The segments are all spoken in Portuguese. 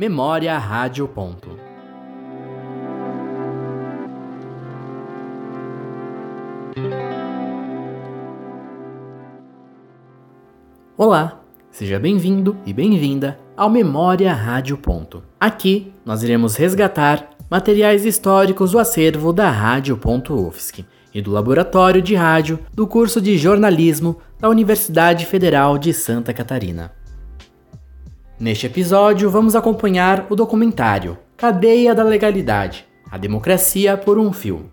Memória Rádio. Olá, seja bem-vindo e bem-vinda ao Memória Rádio. Aqui nós iremos resgatar materiais históricos do acervo da Rádio. UFSC e do Laboratório de Rádio do curso de Jornalismo da Universidade Federal de Santa Catarina. Neste episódio, vamos acompanhar o documentário Cadeia da Legalidade A Democracia por um Fio.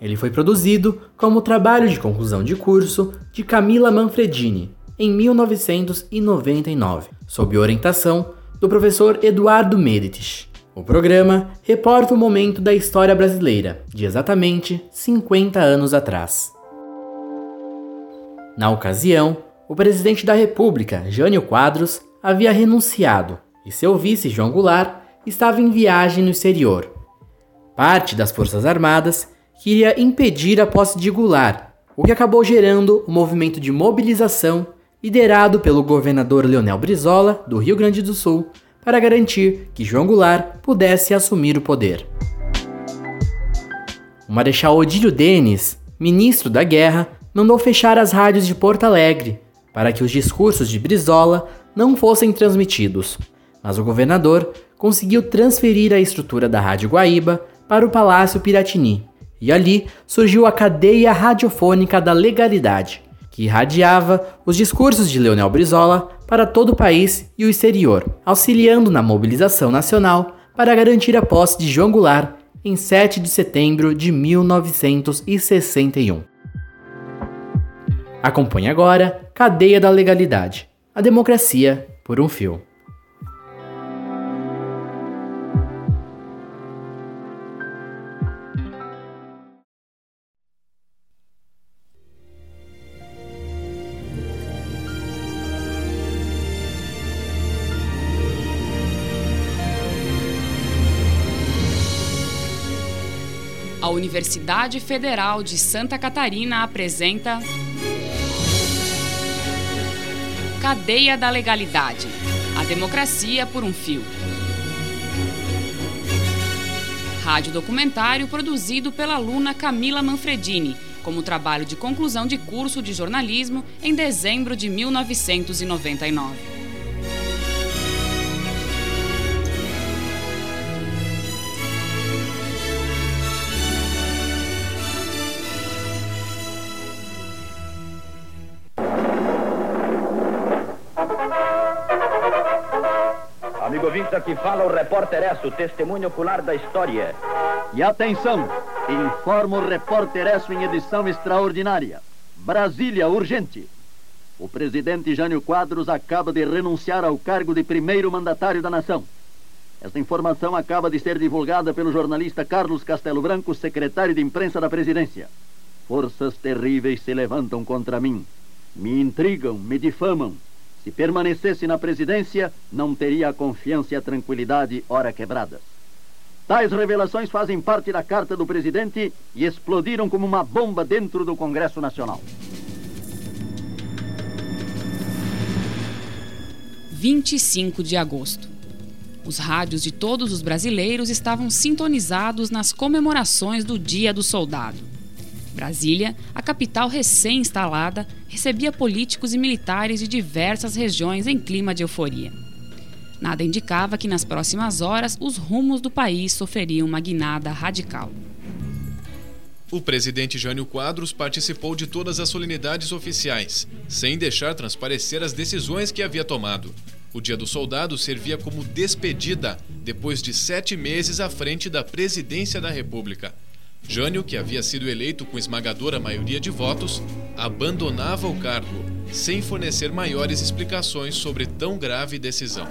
Ele foi produzido como trabalho de conclusão de curso de Camila Manfredini em 1999, sob orientação do professor Eduardo Meditis. O programa reporta o momento da história brasileira, de exatamente 50 anos atrás. Na ocasião, o presidente da República, Jânio Quadros, havia renunciado e seu vice, João Goulart, estava em viagem no exterior. Parte das Forças Armadas queria impedir a posse de Goulart, o que acabou gerando o um movimento de mobilização liderado pelo governador Leonel Brizola, do Rio Grande do Sul, para garantir que João Goulart pudesse assumir o poder. O Marechal Odílio Denis, ministro da Guerra, mandou fechar as rádios de Porto Alegre para que os discursos de Brizola não fossem transmitidos, mas o governador conseguiu transferir a estrutura da Rádio Guaíba para o Palácio Piratini, e ali surgiu a cadeia radiofônica da legalidade, que irradiava os discursos de Leonel Brizola para todo o país e o exterior, auxiliando na mobilização nacional para garantir a posse de João Goulart em 7 de setembro de 1961. Acompanhe agora Cadeia da Legalidade A Democracia por um Fio. A Universidade Federal de Santa Catarina apresenta Cadeia da Legalidade A Democracia por um Fio. Rádio documentário produzido pela aluna Camila Manfredini, como trabalho de conclusão de curso de jornalismo em dezembro de 1999. Amigo ouvinte, aqui fala o repórter S, o testemunho ocular da história. E atenção, informa o repórter S em edição extraordinária. Brasília, urgente. O presidente Jânio Quadros acaba de renunciar ao cargo de primeiro mandatário da nação. Esta informação acaba de ser divulgada pelo jornalista Carlos Castelo Branco, secretário de imprensa da presidência. Forças terríveis se levantam contra mim. Me intrigam, me difamam se permanecesse na presidência, não teria a confiança e a tranquilidade ora quebradas. Tais revelações fazem parte da carta do presidente e explodiram como uma bomba dentro do Congresso Nacional. 25 de agosto. Os rádios de todos os brasileiros estavam sintonizados nas comemorações do Dia do Soldado. Brasília, a capital recém-instalada, recebia políticos e militares de diversas regiões em clima de euforia. Nada indicava que nas próximas horas os rumos do país sofreriam uma guinada radical. O presidente Jânio Quadros participou de todas as solenidades oficiais, sem deixar transparecer as decisões que havia tomado. O Dia do Soldado servia como despedida depois de sete meses à frente da presidência da República. Jânio, que havia sido eleito com esmagadora maioria de votos, abandonava o cargo, sem fornecer maiores explicações sobre tão grave decisão.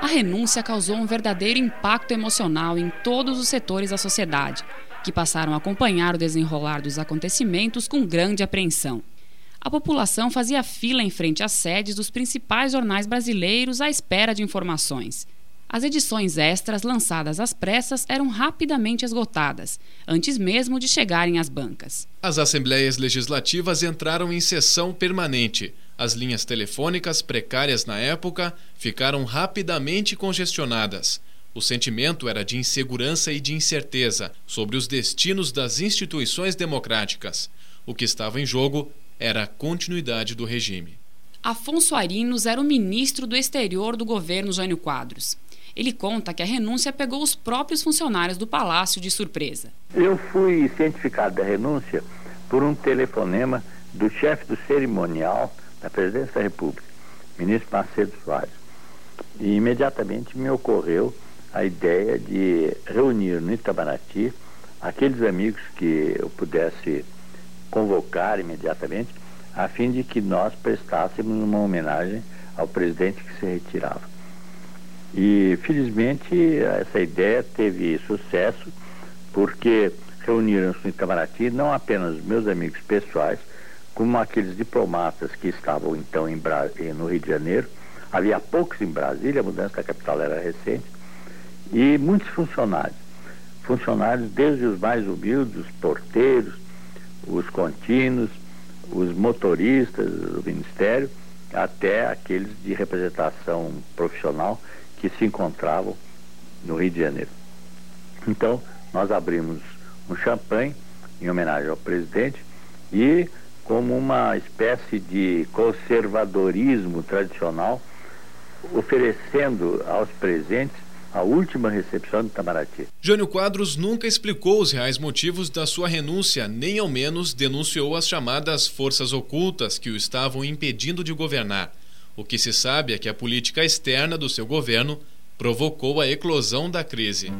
A renúncia causou um verdadeiro impacto emocional em todos os setores da sociedade, que passaram a acompanhar o desenrolar dos acontecimentos com grande apreensão. A população fazia fila em frente às sedes dos principais jornais brasileiros à espera de informações. As edições extras lançadas às pressas eram rapidamente esgotadas, antes mesmo de chegarem às bancas. As assembleias legislativas entraram em sessão permanente. As linhas telefônicas, precárias na época, ficaram rapidamente congestionadas. O sentimento era de insegurança e de incerteza sobre os destinos das instituições democráticas. O que estava em jogo era a continuidade do regime. Afonso Arinos era o ministro do exterior do governo Jânio Quadros. Ele conta que a renúncia pegou os próprios funcionários do palácio de surpresa. Eu fui cientificado da renúncia por um telefonema do chefe do cerimonial da presidência da República, ministro Macedo Soares. E imediatamente me ocorreu a ideia de reunir no Itamaraty aqueles amigos que eu pudesse convocar imediatamente, a fim de que nós prestássemos uma homenagem ao presidente que se retirava. E felizmente essa ideia teve sucesso, porque reuniram-se no Itamaraty não apenas meus amigos pessoais, como aqueles diplomatas que estavam então em Bra... no Rio de Janeiro. Havia poucos em Brasília, a mudança da capital era recente, e muitos funcionários. Funcionários desde os mais humildes, os porteiros, os contínuos, os motoristas do Ministério, até aqueles de representação profissional que se encontravam no Rio de Janeiro. Então, nós abrimos um champanhe em homenagem ao presidente e como uma espécie de conservadorismo tradicional, oferecendo aos presentes a última recepção de Itamaraty. Jânio Quadros nunca explicou os reais motivos da sua renúncia, nem ao menos denunciou as chamadas forças ocultas que o estavam impedindo de governar. O que se sabe é que a política externa do seu governo provocou a eclosão da crise.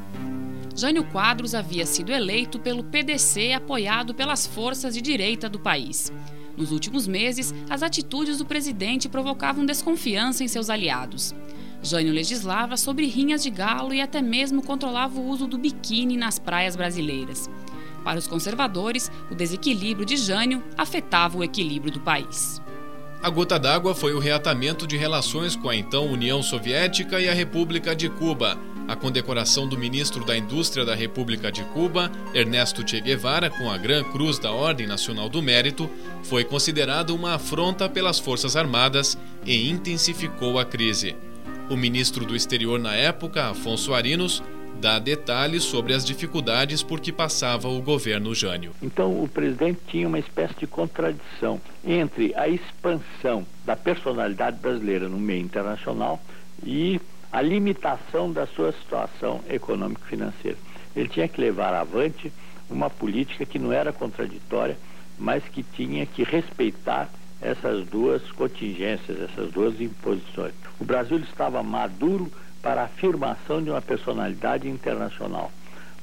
Jânio Quadros havia sido eleito pelo PDC apoiado pelas forças de direita do país. Nos últimos meses, as atitudes do presidente provocavam desconfiança em seus aliados. Jânio legislava sobre rinhas de galo e até mesmo controlava o uso do biquíni nas praias brasileiras. Para os conservadores, o desequilíbrio de Jânio afetava o equilíbrio do país. A gota d'água foi o reatamento de relações com a então União Soviética e a República de Cuba. A condecoração do ministro da Indústria da República de Cuba, Ernesto Che Guevara, com a Gran Cruz da Ordem Nacional do Mérito, foi considerada uma afronta pelas Forças Armadas e intensificou a crise. O ministro do Exterior na época, Afonso Arinos, dá detalhes sobre as dificuldades por que passava o governo Jânio. Então, o presidente tinha uma espécie de contradição entre a expansão da personalidade brasileira no meio internacional e a limitação da sua situação econômico-financeira. Ele tinha que levar avante uma política que não era contraditória, mas que tinha que respeitar essas duas contingências, essas duas imposições. O Brasil estava maduro para a afirmação de uma personalidade internacional,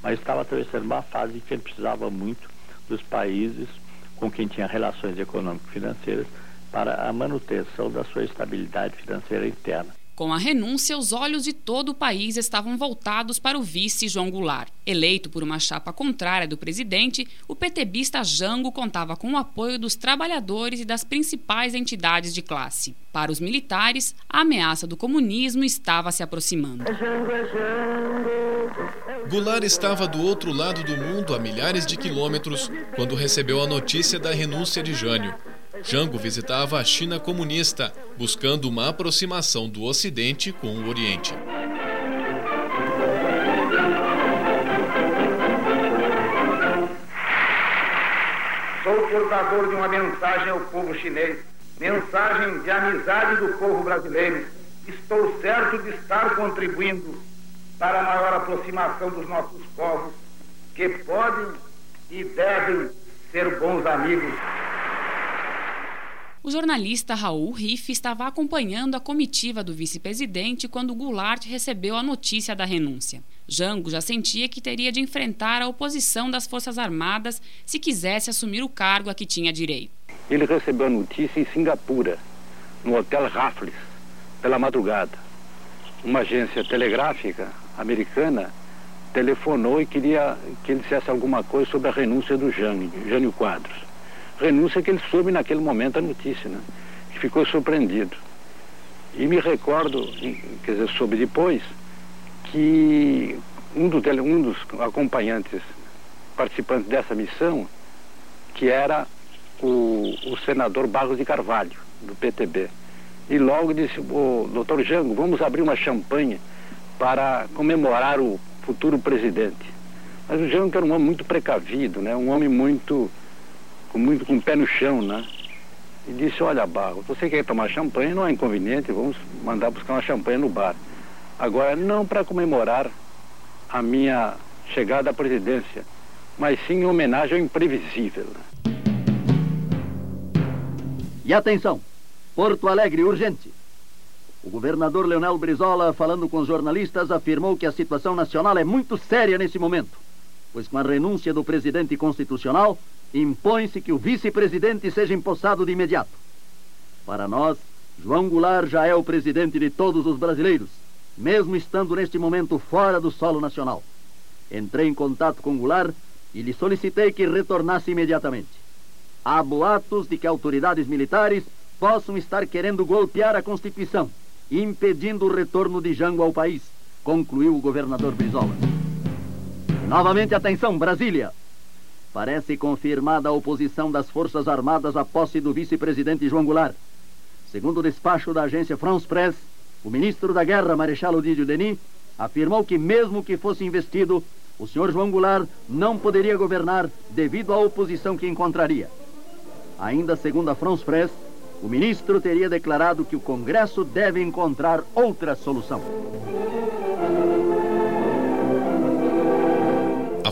mas estava atravessando uma fase que ele precisava muito dos países com quem tinha relações econômico-financeiras para a manutenção da sua estabilidade financeira interna. Com a renúncia, os olhos de todo o país estavam voltados para o vice João Goulart. Eleito por uma chapa contrária do presidente, o PTBista Jango contava com o apoio dos trabalhadores e das principais entidades de classe. Para os militares, a ameaça do comunismo estava se aproximando. Goulart estava do outro lado do mundo a milhares de quilômetros quando recebeu a notícia da renúncia de Jânio. Jango visitava a China comunista, buscando uma aproximação do Ocidente com o Oriente. Sou portador de uma mensagem ao povo chinês, mensagem de amizade do povo brasileiro. Estou certo de estar contribuindo para a maior aproximação dos nossos povos, que podem e devem ser bons amigos. O jornalista Raul Riff estava acompanhando a comitiva do vice-presidente quando Goulart recebeu a notícia da renúncia. Jango já sentia que teria de enfrentar a oposição das Forças Armadas se quisesse assumir o cargo a que tinha direito. Ele recebeu a notícia em Singapura, no Hotel Raffles, pela madrugada. Uma agência telegráfica americana telefonou e queria que ele dissesse alguma coisa sobre a renúncia do Jânio, Jânio Quadros renúncia que ele soube naquele momento a notícia, né? Que ficou surpreendido. E me recordo, quer dizer, soube depois, que um, do tele, um dos acompanhantes participantes dessa missão, que era o, o senador Barros de Carvalho, do PTB. E logo disse, o doutor Jango, vamos abrir uma champanhe para comemorar o futuro presidente. Mas o Jango era um homem muito precavido, né? um homem muito com, muito com o pé no chão, né? E disse, olha, Barro, você quer tomar champanhe, não é inconveniente, vamos mandar buscar uma champanhe no bar. Agora, não para comemorar a minha chegada à presidência, mas sim em homenagem ao imprevisível. E atenção, Porto Alegre urgente. O governador Leonel Brizola, falando com os jornalistas, afirmou que a situação nacional é muito séria nesse momento, pois com a renúncia do presidente constitucional, impõe-se que o vice-presidente seja empossado de imediato. Para nós, João Goulart já é o presidente de todos os brasileiros, mesmo estando neste momento fora do solo nacional. Entrei em contato com Goulart e lhe solicitei que retornasse imediatamente. Há boatos de que autoridades militares possam estar querendo golpear a Constituição, impedindo o retorno de Jango ao país, concluiu o governador Brizola. Novamente atenção, Brasília. Parece confirmada a oposição das Forças Armadas à posse do vice-presidente João Goulart. Segundo o despacho da agência France Press, o ministro da Guerra, Marechal Odídio Denis, afirmou que mesmo que fosse investido, o senhor João Goulart não poderia governar devido à oposição que encontraria. Ainda segundo a France Press, o ministro teria declarado que o Congresso deve encontrar outra solução.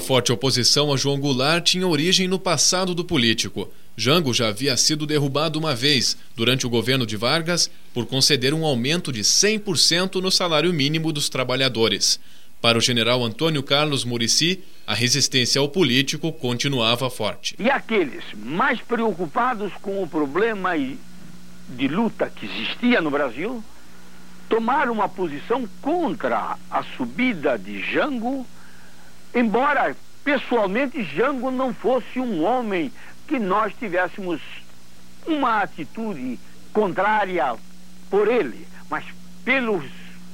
Forte oposição a João Goulart tinha origem no passado do político. Jango já havia sido derrubado uma vez, durante o governo de Vargas, por conceder um aumento de 100% no salário mínimo dos trabalhadores. Para o general Antônio Carlos Murici, a resistência ao político continuava forte. E aqueles mais preocupados com o problema de luta que existia no Brasil tomaram uma posição contra a subida de Jango Embora pessoalmente Jango não fosse um homem que nós tivéssemos uma atitude contrária por ele, mas pelos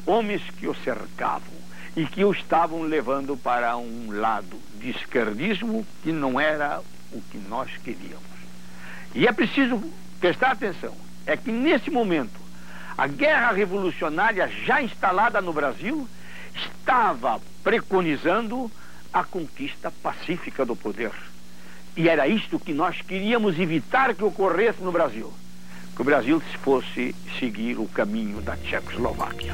homens que o cercavam e que o estavam levando para um lado de esquerdismo que não era o que nós queríamos. E é preciso prestar atenção, é que nesse momento a guerra revolucionária já instalada no Brasil estava preconizando a conquista pacífica do poder. E era isto que nós queríamos evitar que ocorresse no Brasil. Que o Brasil fosse seguir o caminho da Tchecoslováquia.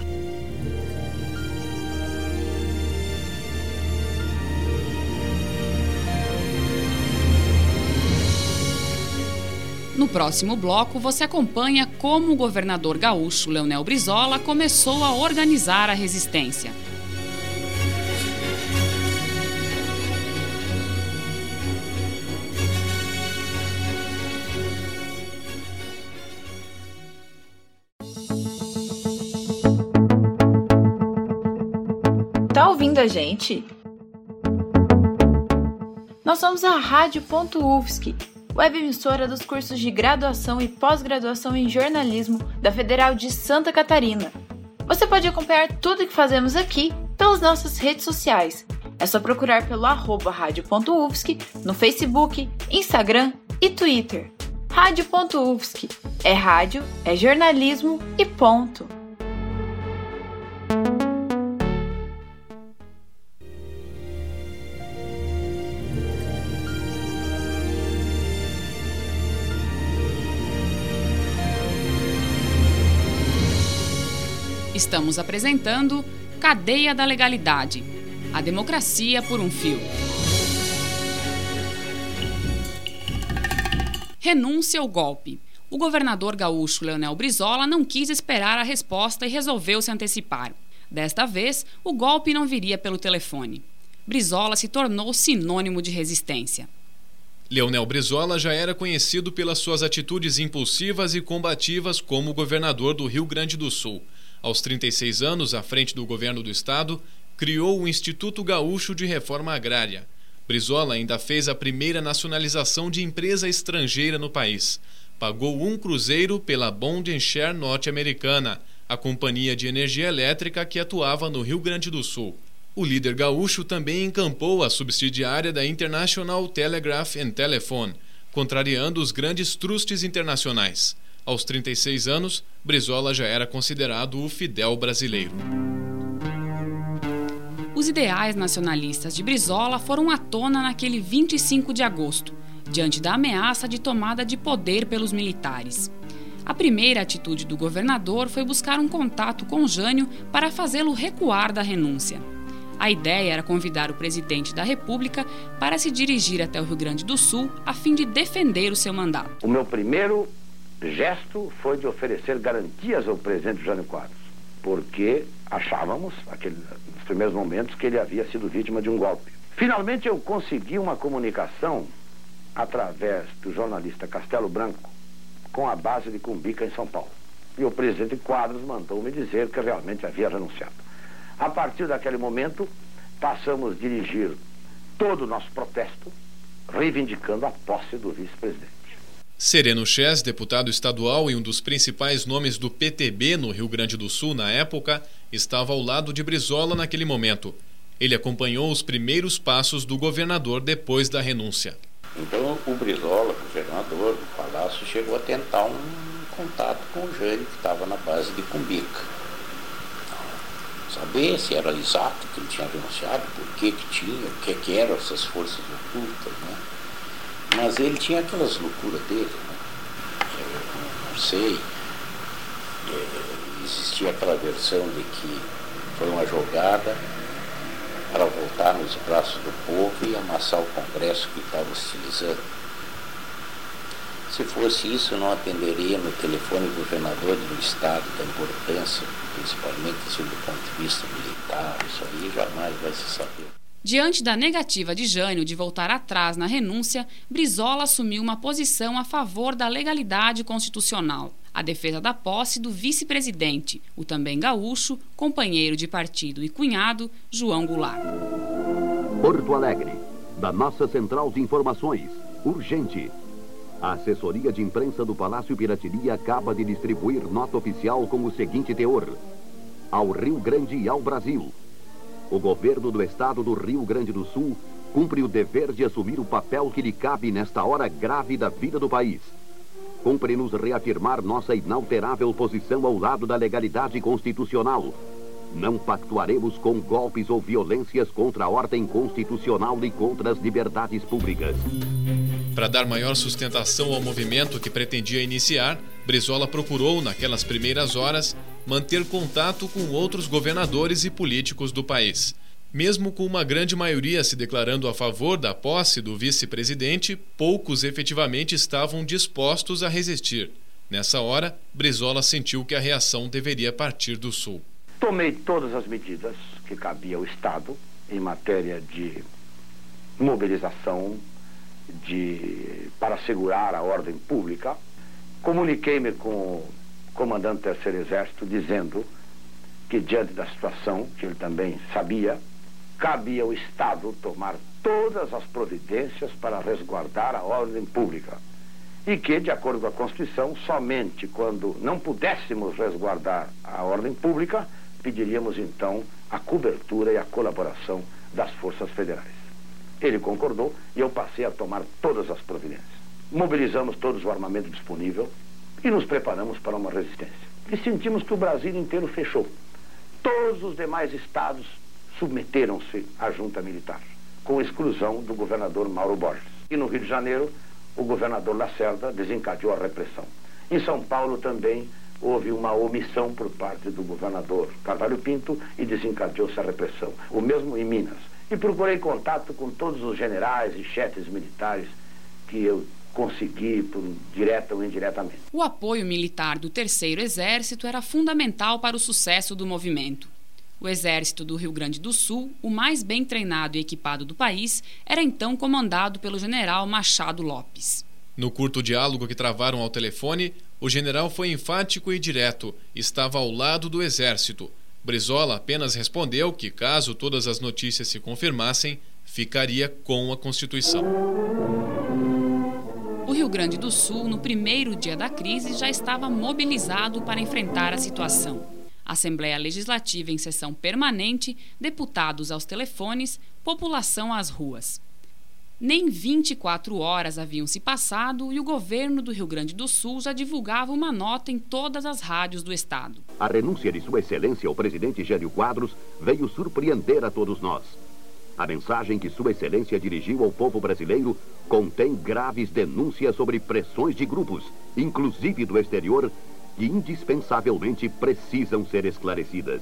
No próximo bloco, você acompanha como o governador gaúcho Leonel Brizola começou a organizar a resistência Tá ouvindo a gente? Nós somos a Rádio.UFSC, web emissora dos cursos de graduação e pós-graduação em jornalismo da Federal de Santa Catarina. Você pode acompanhar tudo que fazemos aqui pelas nossas redes sociais. É só procurar pelo arroba rádio.ufsc no Facebook, Instagram e Twitter. Rádio.ufsc. É rádio, é jornalismo e ponto. Estamos apresentando Cadeia da Legalidade A Democracia por um Fio. Renúncia ao golpe. O governador gaúcho Leonel Brizola não quis esperar a resposta e resolveu se antecipar. Desta vez, o golpe não viria pelo telefone. Brizola se tornou sinônimo de resistência. Leonel Brizola já era conhecido pelas suas atitudes impulsivas e combativas como governador do Rio Grande do Sul aos 36 anos, à frente do governo do estado, criou o Instituto Gaúcho de Reforma Agrária. Brizola ainda fez a primeira nacionalização de empresa estrangeira no país. Pagou um cruzeiro pela Bond Share norte-americana, a companhia de energia elétrica que atuava no Rio Grande do Sul. O líder gaúcho também encampou a subsidiária da International Telegraph and Telephone, contrariando os grandes trustes internacionais. Aos 36 anos, Brizola já era considerado o fidel brasileiro. Os ideais nacionalistas de Brizola foram à tona naquele 25 de agosto, diante da ameaça de tomada de poder pelos militares. A primeira atitude do governador foi buscar um contato com Jânio para fazê-lo recuar da renúncia. A ideia era convidar o presidente da República para se dirigir até o Rio Grande do Sul a fim de defender o seu mandato. O meu primeiro gesto foi de oferecer garantias ao presidente Jânio Quadros, porque achávamos, aquele, nos primeiros momentos, que ele havia sido vítima de um golpe. Finalmente eu consegui uma comunicação através do jornalista Castelo Branco com a base de Cumbica em São Paulo. E o presidente Quadros mandou me dizer que realmente havia renunciado. A partir daquele momento, passamos a dirigir todo o nosso protesto, reivindicando a posse do vice-presidente. Sereno Chess, deputado estadual e um dos principais nomes do PTB no Rio Grande do Sul na época, estava ao lado de Brizola naquele momento. Ele acompanhou os primeiros passos do governador depois da renúncia. Então o Brizola, governador do Palácio, chegou a tentar um contato com o Jânio, que estava na base de Cumbica. Saber se era exato que ele tinha renunciado, por que que tinha, o que que eram essas forças ocultas, né? Mas ele tinha aquelas loucuras dele, né? Não sei. É, existia aquela versão de que foi uma jogada para voltar nos braços do povo e amassar o Congresso que estava hostilizando. Se fosse isso, não atenderia no telefone o governador do estado da importância, principalmente sob o ponto de vista militar. Isso aí jamais vai se saber. Diante da negativa de Jânio de voltar atrás na renúncia, Brizola assumiu uma posição a favor da legalidade constitucional, a defesa da posse do vice-presidente, o também gaúcho, companheiro de partido e cunhado, João Goulart. Porto Alegre, da nossa central de informações, urgente. A assessoria de imprensa do Palácio Piratiria acaba de distribuir nota oficial com o seguinte teor: Ao Rio Grande e ao Brasil o governo do estado do Rio Grande do Sul cumpre o dever de assumir o papel que lhe cabe nesta hora grave da vida do país. Cumpre-nos reafirmar nossa inalterável posição ao lado da legalidade constitucional. Não pactuaremos com golpes ou violências contra a ordem constitucional e contra as liberdades públicas. Para dar maior sustentação ao movimento que pretendia iniciar, Brizola procurou, naquelas primeiras horas, manter contato com outros governadores e políticos do país. Mesmo com uma grande maioria se declarando a favor da posse do vice-presidente, poucos efetivamente estavam dispostos a resistir. Nessa hora, Brizola sentiu que a reação deveria partir do Sul. Tomei todas as medidas que cabia ao Estado em matéria de mobilização de, para assegurar a ordem pública. Comuniquei-me com comandante do Terceiro Exército, dizendo que, diante da situação, que ele também sabia, cabia ao Estado tomar todas as providências para resguardar a ordem pública. E que, de acordo com a Constituição, somente quando não pudéssemos resguardar a ordem pública, pediríamos então a cobertura e a colaboração das forças federais. Ele concordou e eu passei a tomar todas as providências. Mobilizamos todos o armamento disponível, e nos preparamos para uma resistência. E sentimos que o Brasil inteiro fechou. Todos os demais estados submeteram-se à junta militar, com exclusão do governador Mauro Borges. E no Rio de Janeiro, o governador Lacerda desencadeou a repressão. Em São Paulo também houve uma omissão por parte do governador Carvalho Pinto e desencadeou-se a repressão. O mesmo em Minas. E procurei contato com todos os generais e chefes militares que eu conseguir, por direta ou indiretamente. O apoio militar do Terceiro Exército era fundamental para o sucesso do movimento. O Exército do Rio Grande do Sul, o mais bem treinado e equipado do país, era então comandado pelo general Machado Lopes. No curto diálogo que travaram ao telefone, o general foi enfático e direto: estava ao lado do Exército. Brizola apenas respondeu que, caso todas as notícias se confirmassem, ficaria com a Constituição. O Rio Grande do Sul, no primeiro dia da crise, já estava mobilizado para enfrentar a situação. Assembleia Legislativa em sessão permanente, deputados aos telefones, população às ruas. Nem 24 horas haviam se passado e o governo do Rio Grande do Sul já divulgava uma nota em todas as rádios do estado. A renúncia de Sua Excelência, o presidente Gélio Quadros, veio surpreender a todos nós. A mensagem que Sua Excelência dirigiu ao povo brasileiro contém graves denúncias sobre pressões de grupos, inclusive do exterior, que indispensavelmente precisam ser esclarecidas.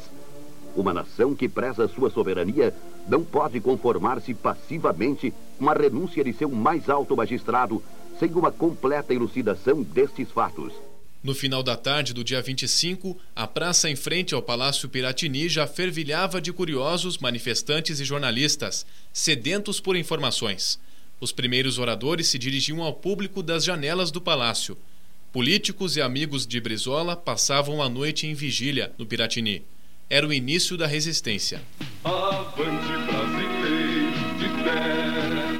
Uma nação que preza sua soberania não pode conformar-se passivamente com a renúncia de seu mais alto magistrado sem uma completa elucidação destes fatos. No final da tarde do dia 25, a praça em frente ao Palácio Piratini já fervilhava de curiosos, manifestantes e jornalistas, sedentos por informações. Os primeiros oradores se dirigiam ao público das janelas do palácio. Políticos e amigos de Brizola passavam a noite em vigília no Piratini era o início da resistência.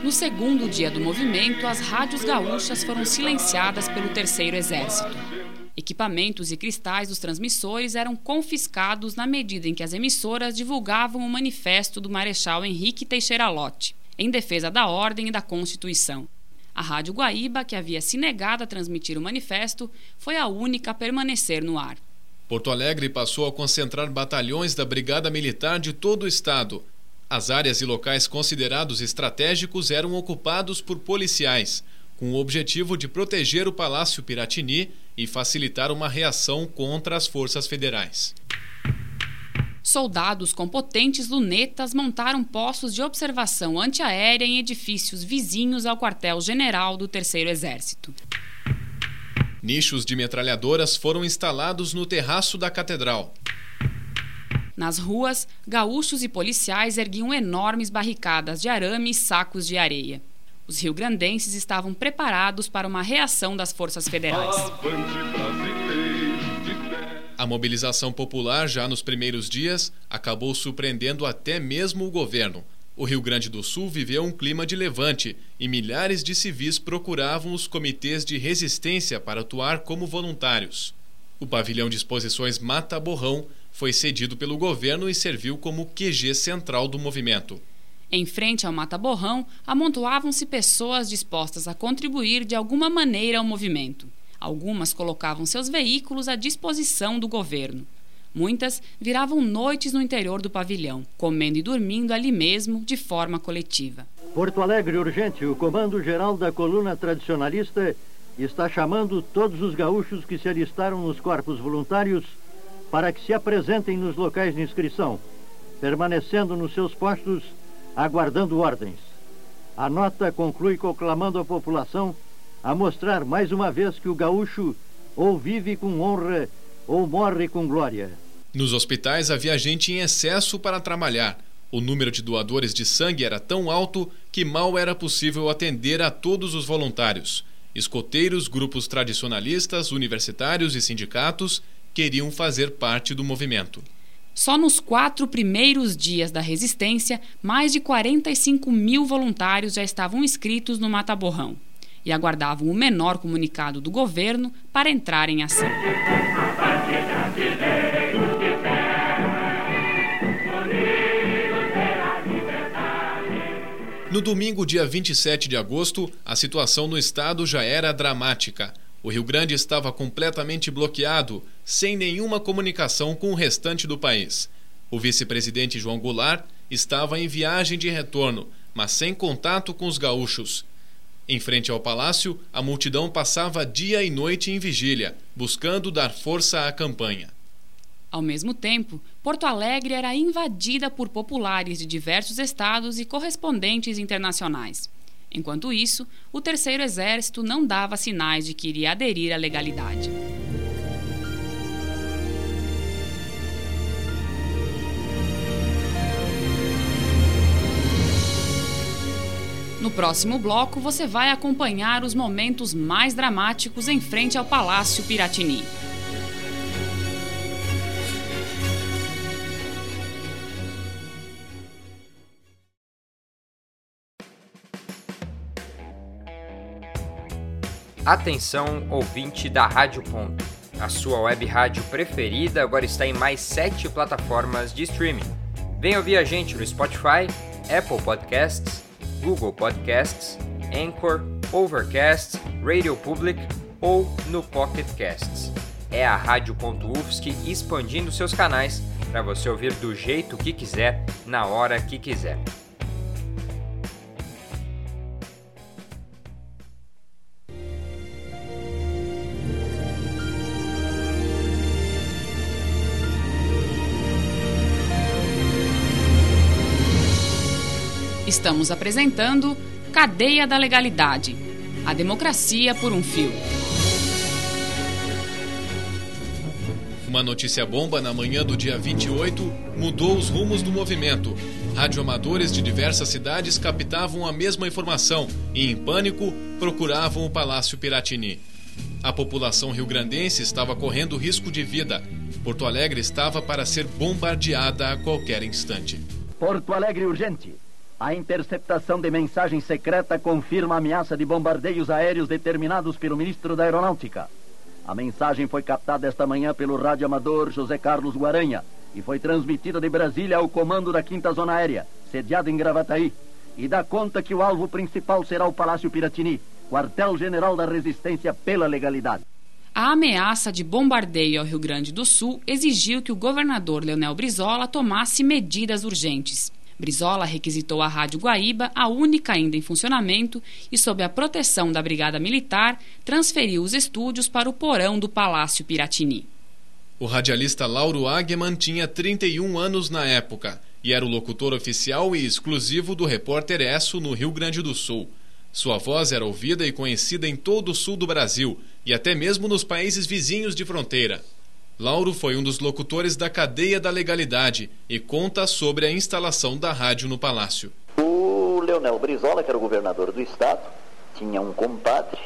No segundo dia do movimento, as rádios gaúchas foram silenciadas pelo Terceiro Exército. Equipamentos e cristais dos transmissores eram confiscados na medida em que as emissoras divulgavam o manifesto do Marechal Henrique Teixeira Lott, em defesa da ordem e da Constituição. A Rádio Guaíba, que havia se negado a transmitir o manifesto, foi a única a permanecer no ar. Porto Alegre passou a concentrar batalhões da Brigada Militar de todo o estado. As áreas e locais considerados estratégicos eram ocupados por policiais, com o objetivo de proteger o Palácio Piratini e facilitar uma reação contra as forças federais. Soldados com potentes lunetas montaram postos de observação antiaérea em edifícios vizinhos ao quartel-general do Terceiro Exército. Nichos de metralhadoras foram instalados no terraço da catedral. Nas ruas, gaúchos e policiais erguiam enormes barricadas de arame e sacos de areia. Os rio-grandenses estavam preparados para uma reação das forças federais. A mobilização popular, já nos primeiros dias, acabou surpreendendo até mesmo o governo, o Rio Grande do Sul viveu um clima de levante e milhares de civis procuravam os comitês de resistência para atuar como voluntários. O pavilhão de exposições Mata Borrão foi cedido pelo governo e serviu como QG central do movimento. Em frente ao Mata Borrão, amontoavam-se pessoas dispostas a contribuir de alguma maneira ao movimento. Algumas colocavam seus veículos à disposição do governo. Muitas viravam noites no interior do pavilhão, comendo e dormindo ali mesmo, de forma coletiva. Porto Alegre urgente, o Comando Geral da Coluna Tradicionalista está chamando todos os gaúchos que se alistaram nos corpos voluntários para que se apresentem nos locais de inscrição, permanecendo nos seus postos, aguardando ordens. A nota conclui conclamando a população a mostrar mais uma vez que o gaúcho ou vive com honra ou morre com glória. Nos hospitais havia gente em excesso para trabalhar. O número de doadores de sangue era tão alto que mal era possível atender a todos os voluntários. Escoteiros, grupos tradicionalistas, universitários e sindicatos queriam fazer parte do movimento. Só nos quatro primeiros dias da resistência, mais de 45 mil voluntários já estavam inscritos no Mata Borrão e aguardavam o menor comunicado do governo para entrar em ação. No domingo, dia 27 de agosto, a situação no estado já era dramática. O Rio Grande estava completamente bloqueado, sem nenhuma comunicação com o restante do país. O vice-presidente João Goulart estava em viagem de retorno, mas sem contato com os gaúchos. Em frente ao palácio, a multidão passava dia e noite em vigília, buscando dar força à campanha. Ao mesmo tempo, Porto Alegre era invadida por populares de diversos estados e correspondentes internacionais. Enquanto isso, o Terceiro Exército não dava sinais de que iria aderir à legalidade. No próximo bloco, você vai acompanhar os momentos mais dramáticos em frente ao Palácio Piratini. Atenção, ouvinte da Rádio Ponto. A sua web rádio preferida agora está em mais sete plataformas de streaming. Venha ouvir a gente no Spotify, Apple Podcasts, Google Podcasts, Anchor, Overcast, Radio Public ou no Pocket Casts. É a Rádio.UFSC expandindo seus canais para você ouvir do jeito que quiser, na hora que quiser. Estamos apresentando Cadeia da Legalidade A Democracia por um Fio. Uma notícia bomba na manhã do dia 28 mudou os rumos do movimento. Radioamadores de diversas cidades captavam a mesma informação e, em pânico, procuravam o Palácio Piratini. A população rio-grandense estava correndo risco de vida. Porto Alegre estava para ser bombardeada a qualquer instante. Porto Alegre urgente. A interceptação de mensagem secreta confirma a ameaça de bombardeios aéreos determinados pelo ministro da Aeronáutica. A mensagem foi captada esta manhã pelo rádio amador José Carlos Guaranha e foi transmitida de Brasília ao comando da Quinta Zona Aérea, sediado em Gravataí, e dá conta que o alvo principal será o Palácio Piratini, quartel-general da resistência pela legalidade. A ameaça de bombardeio ao Rio Grande do Sul exigiu que o governador Leonel Brizola tomasse medidas urgentes. Brizola requisitou a Rádio Guaíba, a única ainda em funcionamento, e, sob a proteção da Brigada Militar, transferiu os estúdios para o porão do Palácio Piratini. O radialista Lauro Agman tinha 31 anos na época e era o locutor oficial e exclusivo do Repórter Esso no Rio Grande do Sul. Sua voz era ouvida e conhecida em todo o sul do Brasil e até mesmo nos países vizinhos de fronteira. Lauro foi um dos locutores da cadeia da legalidade e conta sobre a instalação da rádio no palácio. O Leonel Brizola, que era o governador do estado, tinha um compadre,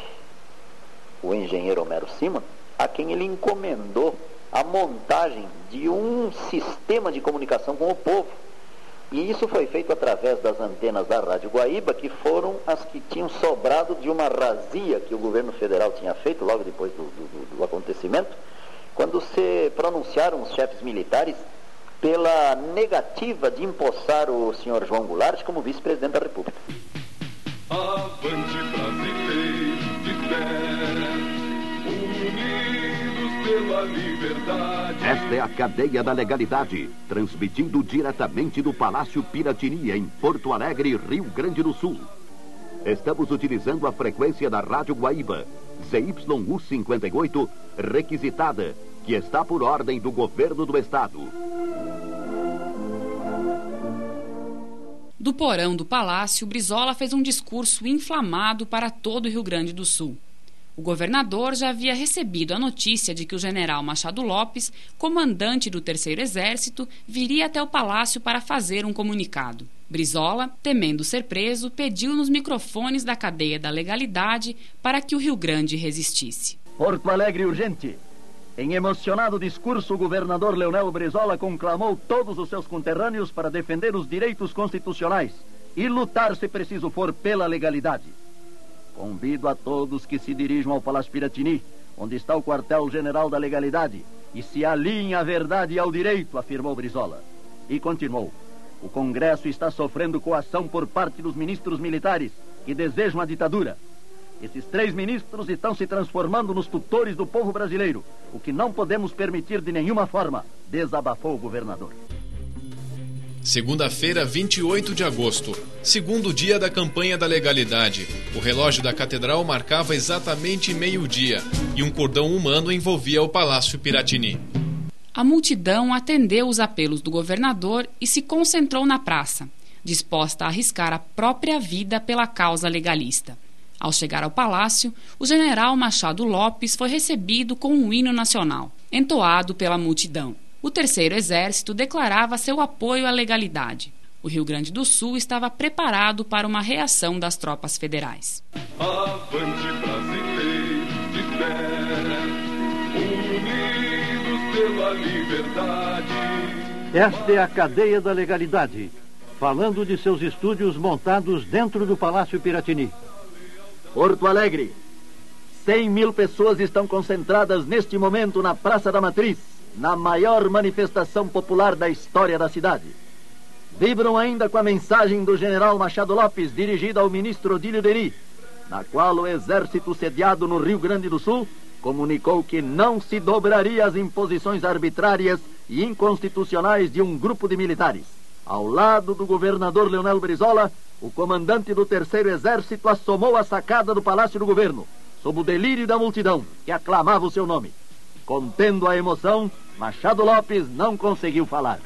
o engenheiro Homero Simon, a quem ele encomendou a montagem de um sistema de comunicação com o povo. E isso foi feito através das antenas da Rádio Guaíba, que foram as que tinham sobrado de uma razia que o governo federal tinha feito logo depois do, do, do acontecimento quando se pronunciaram os chefes militares pela negativa de empossar o senhor João Goulart como vice-presidente da República. Avante brasileiros de fé, unidos pela liberdade. Esta é a cadeia da legalidade, transmitindo diretamente do Palácio Piratini, em Porto Alegre, Rio Grande do Sul. Estamos utilizando a frequência da Rádio Guaíba, ZYU 58, requisitada que está por ordem do governo do estado. Do porão do palácio, Brizola fez um discurso inflamado para todo o Rio Grande do Sul. O governador já havia recebido a notícia de que o general Machado Lopes, comandante do Terceiro Exército, viria até o palácio para fazer um comunicado. Brizola, temendo ser preso, pediu nos microfones da cadeia da legalidade para que o Rio Grande resistisse. Porto Alegre urgente. Em emocionado discurso, o governador Leonel Brizola conclamou todos os seus conterrâneos para defender os direitos constitucionais e lutar, se preciso for, pela legalidade. Convido a todos que se dirijam ao Palácio Piratini, onde está o quartel-general da legalidade, e se alinhem à verdade e ao direito, afirmou Brizola. E continuou: o Congresso está sofrendo coação por parte dos ministros militares que desejam a ditadura esses três ministros estão se transformando nos tutores do povo brasileiro, o que não podemos permitir de nenhuma forma, desabafou o governador. Segunda-feira, 28 de agosto, segundo dia da campanha da legalidade. O relógio da catedral marcava exatamente meio-dia e um cordão humano envolvia o Palácio Piratini. A multidão atendeu os apelos do governador e se concentrou na praça, disposta a arriscar a própria vida pela causa legalista. Ao chegar ao palácio, o general Machado Lopes foi recebido com um hino nacional, entoado pela multidão. O Terceiro Exército declarava seu apoio à legalidade. O Rio Grande do Sul estava preparado para uma reação das tropas federais. Avante brasileiros de fé, unidos pela liberdade. Esta é a cadeia da legalidade, falando de seus estúdios montados dentro do Palácio Piratini. Porto Alegre. 100 mil pessoas estão concentradas neste momento na Praça da Matriz, na maior manifestação popular da história da cidade. vibram ainda com a mensagem do general Machado Lopes dirigida ao ministro Odílio Deni, na qual o exército sediado no Rio Grande do Sul comunicou que não se dobraria às imposições arbitrárias e inconstitucionais de um grupo de militares. Ao lado do governador Leonel Brizola, o comandante do Terceiro Exército assomou a sacada do Palácio do Governo, sob o delírio da multidão que aclamava o seu nome. Contendo a emoção, Machado Lopes não conseguiu falar.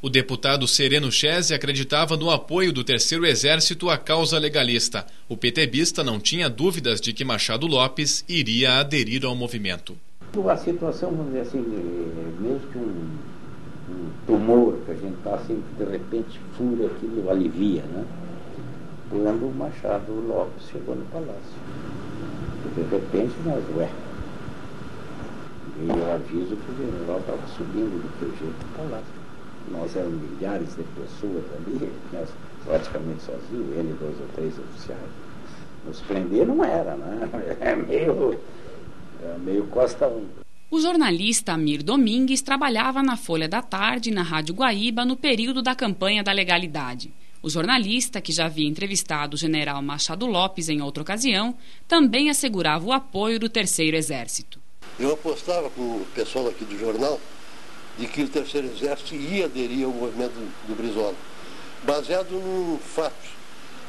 O deputado Sereno Chese acreditava no apoio do Terceiro Exército à causa legalista. O PTBista não tinha dúvidas de que Machado Lopes iria aderir ao movimento. A situação, vamos dizer assim, mesmo que um, um tumor que a gente está assim, de repente fura aquilo, alivia, né? Quando o Machado Lopes chegou no palácio. De repente nós, ué, veio o aviso que o general estava subindo do teu jeito do palácio nós éramos milhares de pessoas ali, nós praticamente sozinhos, ele dois ou três oficiais. Nos prender não era, né? É meio, é meio costa um. O jornalista Amir Domingues trabalhava na Folha da Tarde e na Rádio Guaíba no período da campanha da legalidade. O jornalista, que já havia entrevistado o general Machado Lopes em outra ocasião, também assegurava o apoio do Terceiro Exército. Eu apostava com o pessoal aqui do jornal de que o Terceiro Exército ia aderir ao movimento do Brizola, baseado num fato.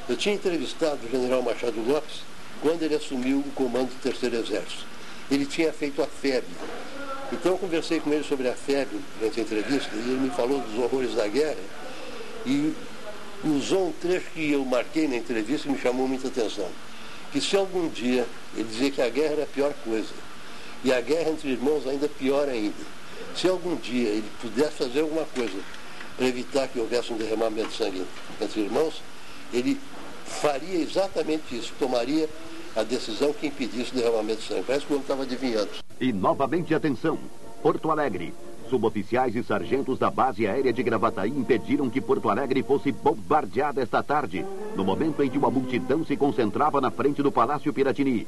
Eu tinha entrevistado o general Machado Lopes quando ele assumiu o comando do Terceiro Exército. Ele tinha feito a FEB. Então eu conversei com ele sobre a FEB durante a entrevista e ele me falou dos horrores da guerra e usou um trecho que eu marquei na entrevista e me chamou muita atenção. Que se algum dia ele dizia que a guerra era a pior coisa e a guerra entre irmãos ainda pior ainda. Se algum dia ele pudesse fazer alguma coisa para evitar que houvesse um derramamento de sangue entre irmãos, ele faria exatamente isso, tomaria a decisão que impedisse o derramamento de sangue. Parece que o homem estava adivinhando. E novamente atenção, Porto Alegre. Suboficiais e sargentos da base aérea de Gravataí impediram que Porto Alegre fosse bombardeada esta tarde, no momento em que uma multidão se concentrava na frente do Palácio Piratini.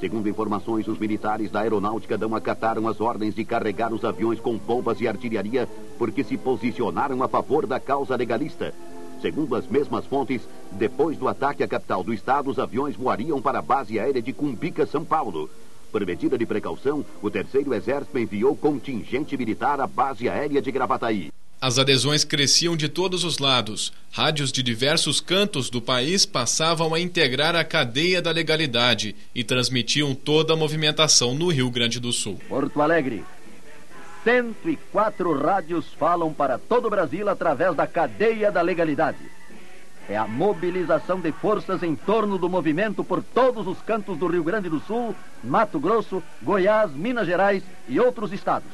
Segundo informações, os militares da aeronáutica não acataram as ordens de carregar os aviões com bombas e artilharia porque se posicionaram a favor da causa legalista. Segundo as mesmas fontes, depois do ataque à capital do estado, os aviões voariam para a base aérea de Cumbica, São Paulo. Por medida de precaução, o Terceiro Exército enviou contingente militar à base aérea de Gravataí. As adesões cresciam de todos os lados. Rádios de diversos cantos do país passavam a integrar a cadeia da legalidade e transmitiam toda a movimentação no Rio Grande do Sul. Porto Alegre. 104 rádios falam para todo o Brasil através da cadeia da legalidade. É a mobilização de forças em torno do movimento por todos os cantos do Rio Grande do Sul, Mato Grosso, Goiás, Minas Gerais e outros estados.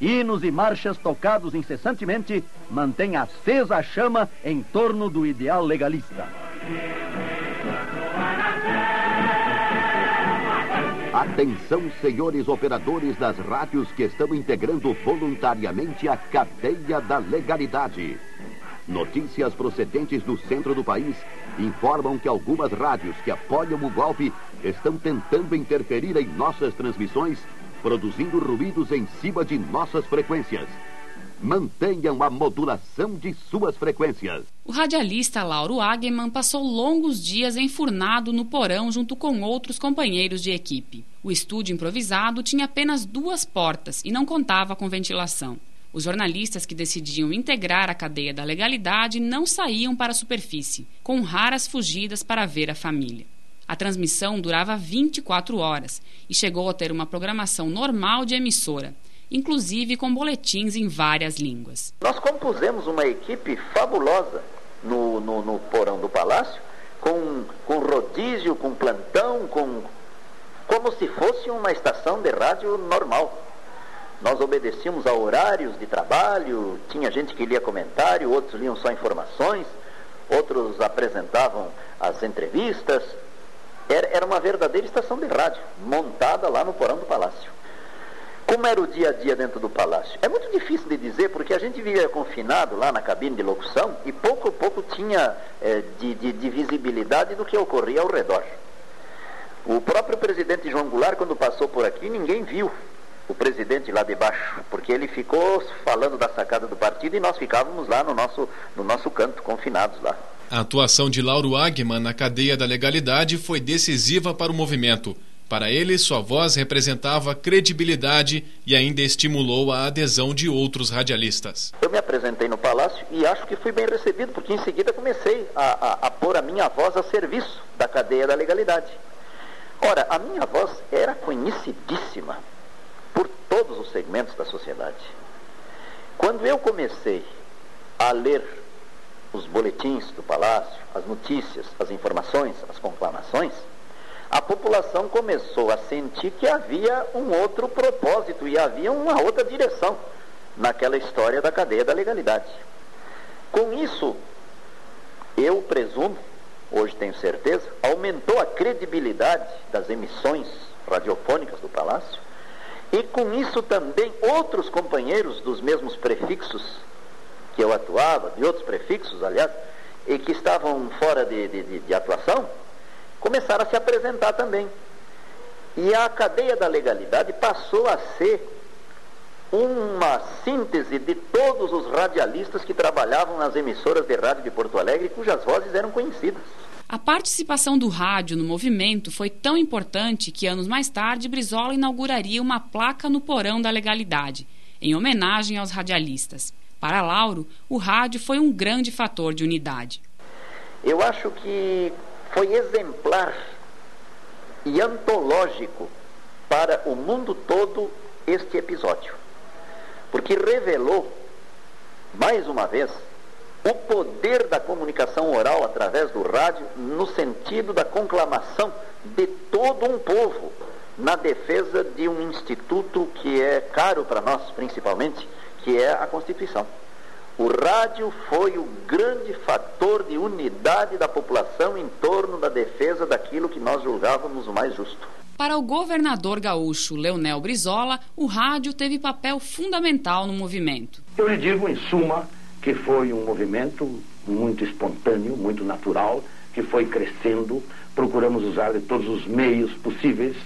Hinos e marchas tocados incessantemente mantêm acesa a chama em torno do ideal legalista. Atenção, senhores operadores das rádios que estão integrando voluntariamente a cadeia da legalidade. Notícias procedentes do centro do país informam que algumas rádios que apoiam o golpe estão tentando interferir em nossas transmissões produzindo ruídos em cima de nossas frequências. Mantenham a modulação de suas frequências. O radialista Lauro Ageman passou longos dias enfurnado no porão junto com outros companheiros de equipe. O estúdio improvisado tinha apenas duas portas e não contava com ventilação. Os jornalistas que decidiam integrar a cadeia da legalidade não saíam para a superfície, com raras fugidas para ver a família. A transmissão durava 24 horas e chegou a ter uma programação normal de emissora, inclusive com boletins em várias línguas. Nós compusemos uma equipe fabulosa no, no, no porão do palácio, com, com rodízio, com plantão, com como se fosse uma estação de rádio normal. Nós obedecíamos a horários de trabalho, tinha gente que lia comentário, outros liam só informações, outros apresentavam as entrevistas. Era, era uma verdadeira estação de rádio, montada lá no porão do palácio. Como era o dia a dia dentro do palácio? É muito difícil de dizer, porque a gente vivia confinado lá na cabine de locução e pouco a pouco tinha é, de, de, de visibilidade do que ocorria ao redor. O próprio presidente João Goulart, quando passou por aqui, ninguém viu, o presidente lá de baixo, porque ele ficou falando da sacada do partido e nós ficávamos lá no nosso, no nosso canto, confinados lá. A atuação de Lauro Agman na cadeia da legalidade foi decisiva para o movimento. Para ele, sua voz representava credibilidade e ainda estimulou a adesão de outros radialistas. Eu me apresentei no palácio e acho que fui bem recebido, porque em seguida comecei a, a, a pôr a minha voz a serviço da cadeia da legalidade. Ora, a minha voz era conhecidíssima por todos os segmentos da sociedade. Quando eu comecei a ler os boletins do palácio, as notícias, as informações, as conclamações, a população começou a sentir que havia um outro propósito e havia uma outra direção naquela história da cadeia da legalidade. Com isso, eu presumo, hoje tenho certeza, aumentou a credibilidade das emissões radiofônicas do Palácio e com isso também outros companheiros dos mesmos prefixos que eu atuava, de outros prefixos, aliás, e que estavam fora de, de, de atuação, começaram a se apresentar também. E a cadeia da legalidade passou a ser uma síntese de todos os radialistas que trabalhavam nas emissoras de rádio de Porto Alegre, cujas vozes eram conhecidas. A participação do rádio no movimento foi tão importante que anos mais tarde Brizola inauguraria uma placa no porão da legalidade, em homenagem aos radialistas. Para Lauro, o rádio foi um grande fator de unidade. Eu acho que foi exemplar e antológico para o mundo todo este episódio, porque revelou, mais uma vez, o poder da comunicação oral através do rádio no sentido da conclamação de todo um povo na defesa de um instituto que é caro para nós, principalmente, que é a Constituição. O rádio foi o grande fator de unidade da população em torno da defesa daquilo que nós julgávamos o mais justo. Para o governador gaúcho Leonel Brizola, o rádio teve papel fundamental no movimento. Eu lhe digo, em suma, que foi um movimento muito espontâneo, muito natural, que foi crescendo. Procuramos usar de todos os meios possíveis,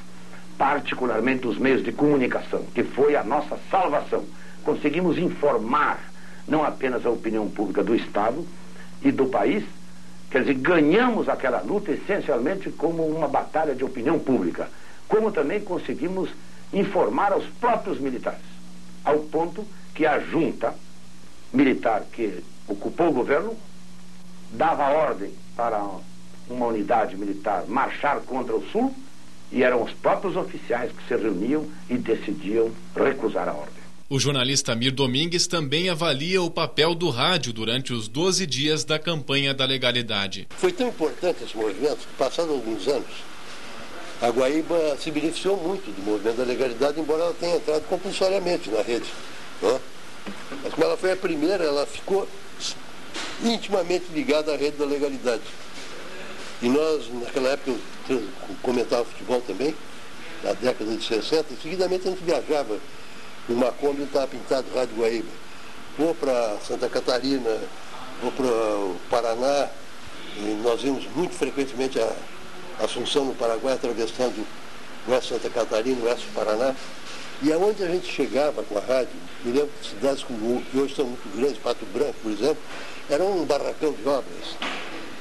particularmente os meios de comunicação, que foi a nossa salvação. Conseguimos informar não apenas a opinião pública do Estado e do país, quer dizer, ganhamos aquela luta essencialmente como uma batalha de opinião pública, como também conseguimos informar aos próprios militares, ao ponto que a junta militar que ocupou o governo dava ordem para uma unidade militar marchar contra o Sul e eram os próprios oficiais que se reuniam e decidiam recusar a ordem. O jornalista Amir Domingues também avalia o papel do rádio durante os 12 dias da campanha da legalidade. Foi tão importante esse movimento que, passados alguns anos, a Guaíba se beneficiou muito do movimento da legalidade, embora ela tenha entrado compulsoriamente na rede. Né? Mas como ela foi a primeira, ela ficou intimamente ligada à rede da legalidade. E nós, naquela época, eu comentava futebol também, na década de 60, e seguidamente a gente viajava numa Kombi estava pintado Rádio Guaíba. Ou para Santa Catarina, ou para o Paraná. E nós vimos muito frequentemente a Assunção no Paraguai atravessando o Oeste Santa Catarina, o Oeste Paraná. E aonde a gente chegava com a rádio, me lembro de cidades como, que hoje são muito grandes, Pato Branco, por exemplo, era um barracão de obras.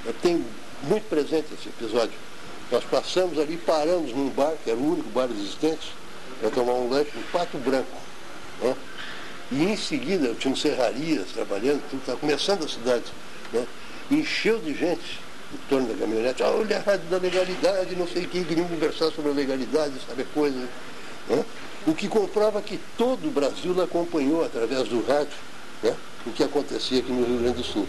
Eu tenho muito presente esse episódio. Nós passamos ali, paramos num bar, que era o único bar existente, para tomar um lanche no Pato Branco. Né? E em seguida, tinha serrarias trabalhando, estava começando a cidade. Né? Encheu de gente em torno da caminhonete, olha a rádio da legalidade, não sei o que, queriam conversar sobre a legalidade, sabe coisa. Né? O que comprova que todo o Brasil acompanhou através do rádio né? o que acontecia aqui no Rio Grande do Sul.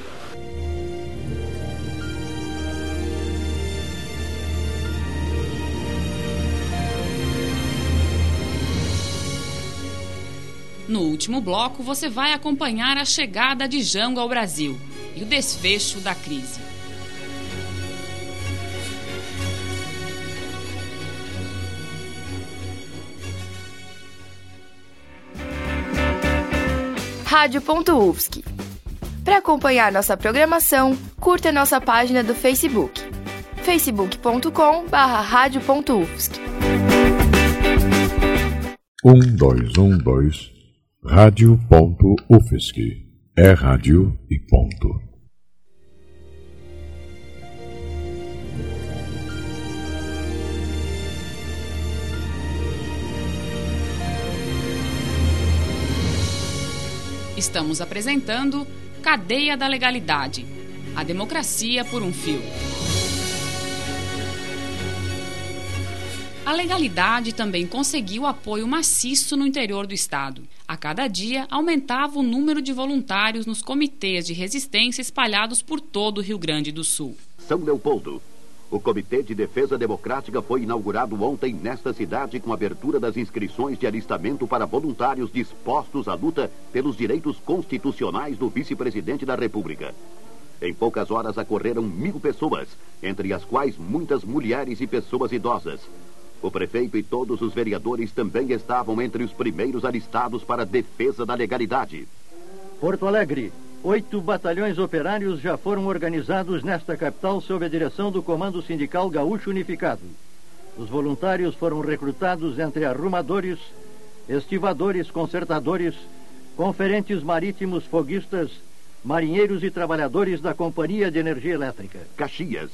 No último bloco, você vai acompanhar a chegada de Jango ao Brasil e o desfecho da crise. Rádio.UFSC. Para acompanhar nossa programação, curta nossa página do Facebook, facebook.com/radio.ufsc. Um, dois, um, dois. Rádio.UFSC. É rádio e ponto. Estamos apresentando Cadeia da Legalidade A Democracia por um Fio. A legalidade também conseguiu apoio maciço no interior do Estado. A cada dia aumentava o número de voluntários nos comitês de resistência espalhados por todo o Rio Grande do Sul. São Leopoldo. O Comitê de Defesa Democrática foi inaugurado ontem nesta cidade com abertura das inscrições de alistamento para voluntários dispostos à luta pelos direitos constitucionais do vice-presidente da República. Em poucas horas acorreram mil pessoas, entre as quais muitas mulheres e pessoas idosas. O prefeito e todos os vereadores também estavam entre os primeiros alistados para a defesa da legalidade. Porto Alegre. Oito batalhões operários já foram organizados nesta capital sob a direção do Comando Sindical Gaúcho Unificado. Os voluntários foram recrutados entre arrumadores, estivadores, consertadores, conferentes marítimos, foguistas, marinheiros e trabalhadores da Companhia de Energia Elétrica. Caxias.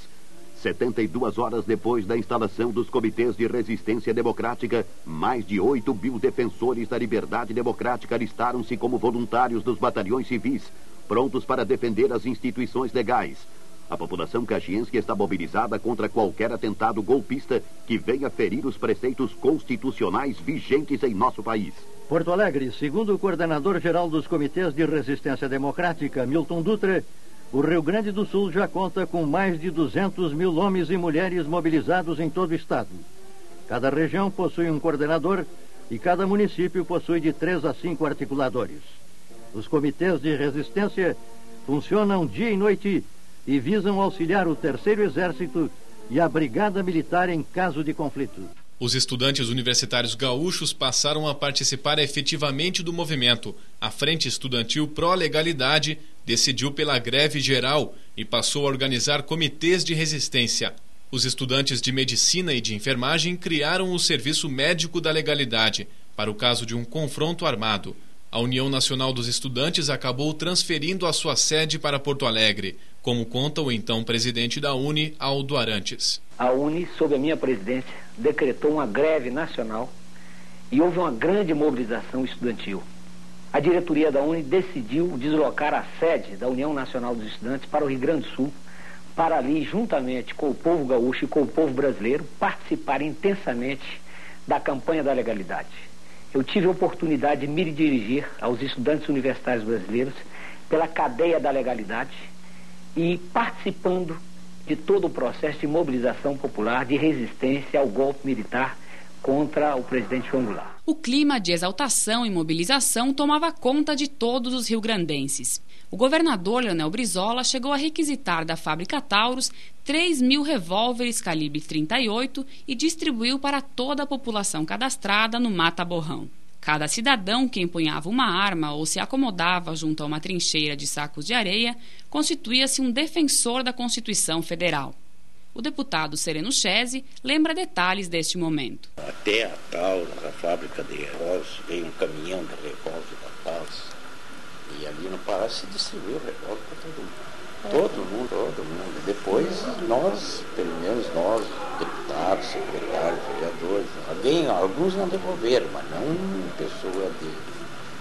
72 horas depois da instalação dos comitês de resistência democrática, mais de 8 mil defensores da liberdade democrática alistaram-se como voluntários dos batalhões civis, prontos para defender as instituições legais. A população caxiense está mobilizada contra qualquer atentado golpista que venha ferir os preceitos constitucionais vigentes em nosso país. Porto Alegre, segundo o coordenador-geral dos comitês de resistência democrática, Milton Dutra, o Rio Grande do Sul já conta com mais de 200 mil homens e mulheres mobilizados em todo o estado. Cada região possui um coordenador e cada município possui de três a cinco articuladores. Os comitês de resistência funcionam dia e noite e visam auxiliar o Terceiro Exército e a Brigada Militar em caso de conflito. Os estudantes universitários gaúchos passaram a participar efetivamente do movimento. A Frente Estudantil Pró-Legalidade decidiu pela greve geral e passou a organizar comitês de resistência. Os estudantes de medicina e de enfermagem criaram o Serviço Médico da Legalidade para o caso de um confronto armado. A União Nacional dos Estudantes acabou transferindo a sua sede para Porto Alegre, como conta o então presidente da Uni, Aldo Arantes. A Uni, sob a minha presidência, decretou uma greve nacional e houve uma grande mobilização estudantil. A diretoria da Uni decidiu deslocar a sede da União Nacional dos Estudantes para o Rio Grande do Sul, para ali, juntamente com o povo gaúcho e com o povo brasileiro, participar intensamente da campanha da legalidade. Eu tive a oportunidade de me dirigir aos estudantes universitários brasileiros pela cadeia da legalidade e participando de todo o processo de mobilização popular, de resistência ao golpe militar contra o presidente João Goulart. O clima de exaltação e mobilização tomava conta de todos os rio-grandenses. O governador Leonel Brizola chegou a requisitar da fábrica Taurus 3 mil revólveres calibre 38 e distribuiu para toda a população cadastrada no Mata Borrão. Cada cidadão que empunhava uma arma ou se acomodava junto a uma trincheira de sacos de areia constituía-se um defensor da Constituição Federal. O deputado Sereno Chese lembra detalhes deste momento. Até a Taurus, a fábrica de revólveres, veio um caminhão de revólver da Taurus. E ali no Palácio se distribuiu revólver para todo mundo. Todo mundo, todo mundo. Depois nós, pelo menos nós, deputados, secretários, vereadores, alguém, alguns não devolveram, mas não pessoa de.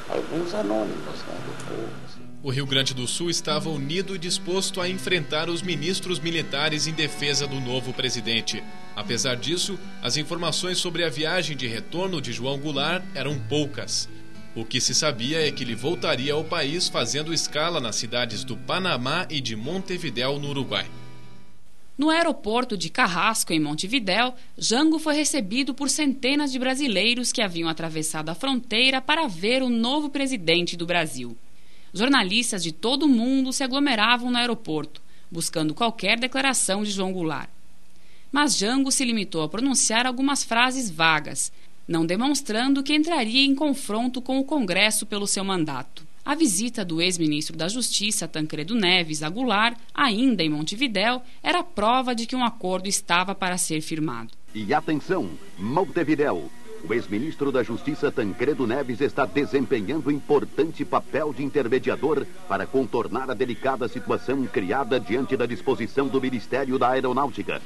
alguns anônimos né, do povo. O Rio Grande do Sul estava unido e disposto a enfrentar os ministros militares em defesa do novo presidente. Apesar disso, as informações sobre a viagem de retorno de João Goulart eram poucas. O que se sabia é que ele voltaria ao país fazendo escala nas cidades do Panamá e de Montevidéu, no Uruguai. No aeroporto de Carrasco, em Montevidéu, Jango foi recebido por centenas de brasileiros que haviam atravessado a fronteira para ver o novo presidente do Brasil. Jornalistas de todo o mundo se aglomeravam no aeroporto, buscando qualquer declaração de João Goulart. Mas Jango se limitou a pronunciar algumas frases vagas, não demonstrando que entraria em confronto com o Congresso pelo seu mandato. A visita do ex-ministro da Justiça, Tancredo Neves, a Goulart, ainda em Montevidéu, era prova de que um acordo estava para ser firmado. E atenção, Montevidéu. O ex-ministro da Justiça Tancredo Neves está desempenhando importante papel de intermediador para contornar a delicada situação criada diante da disposição do Ministério da Aeronáutica.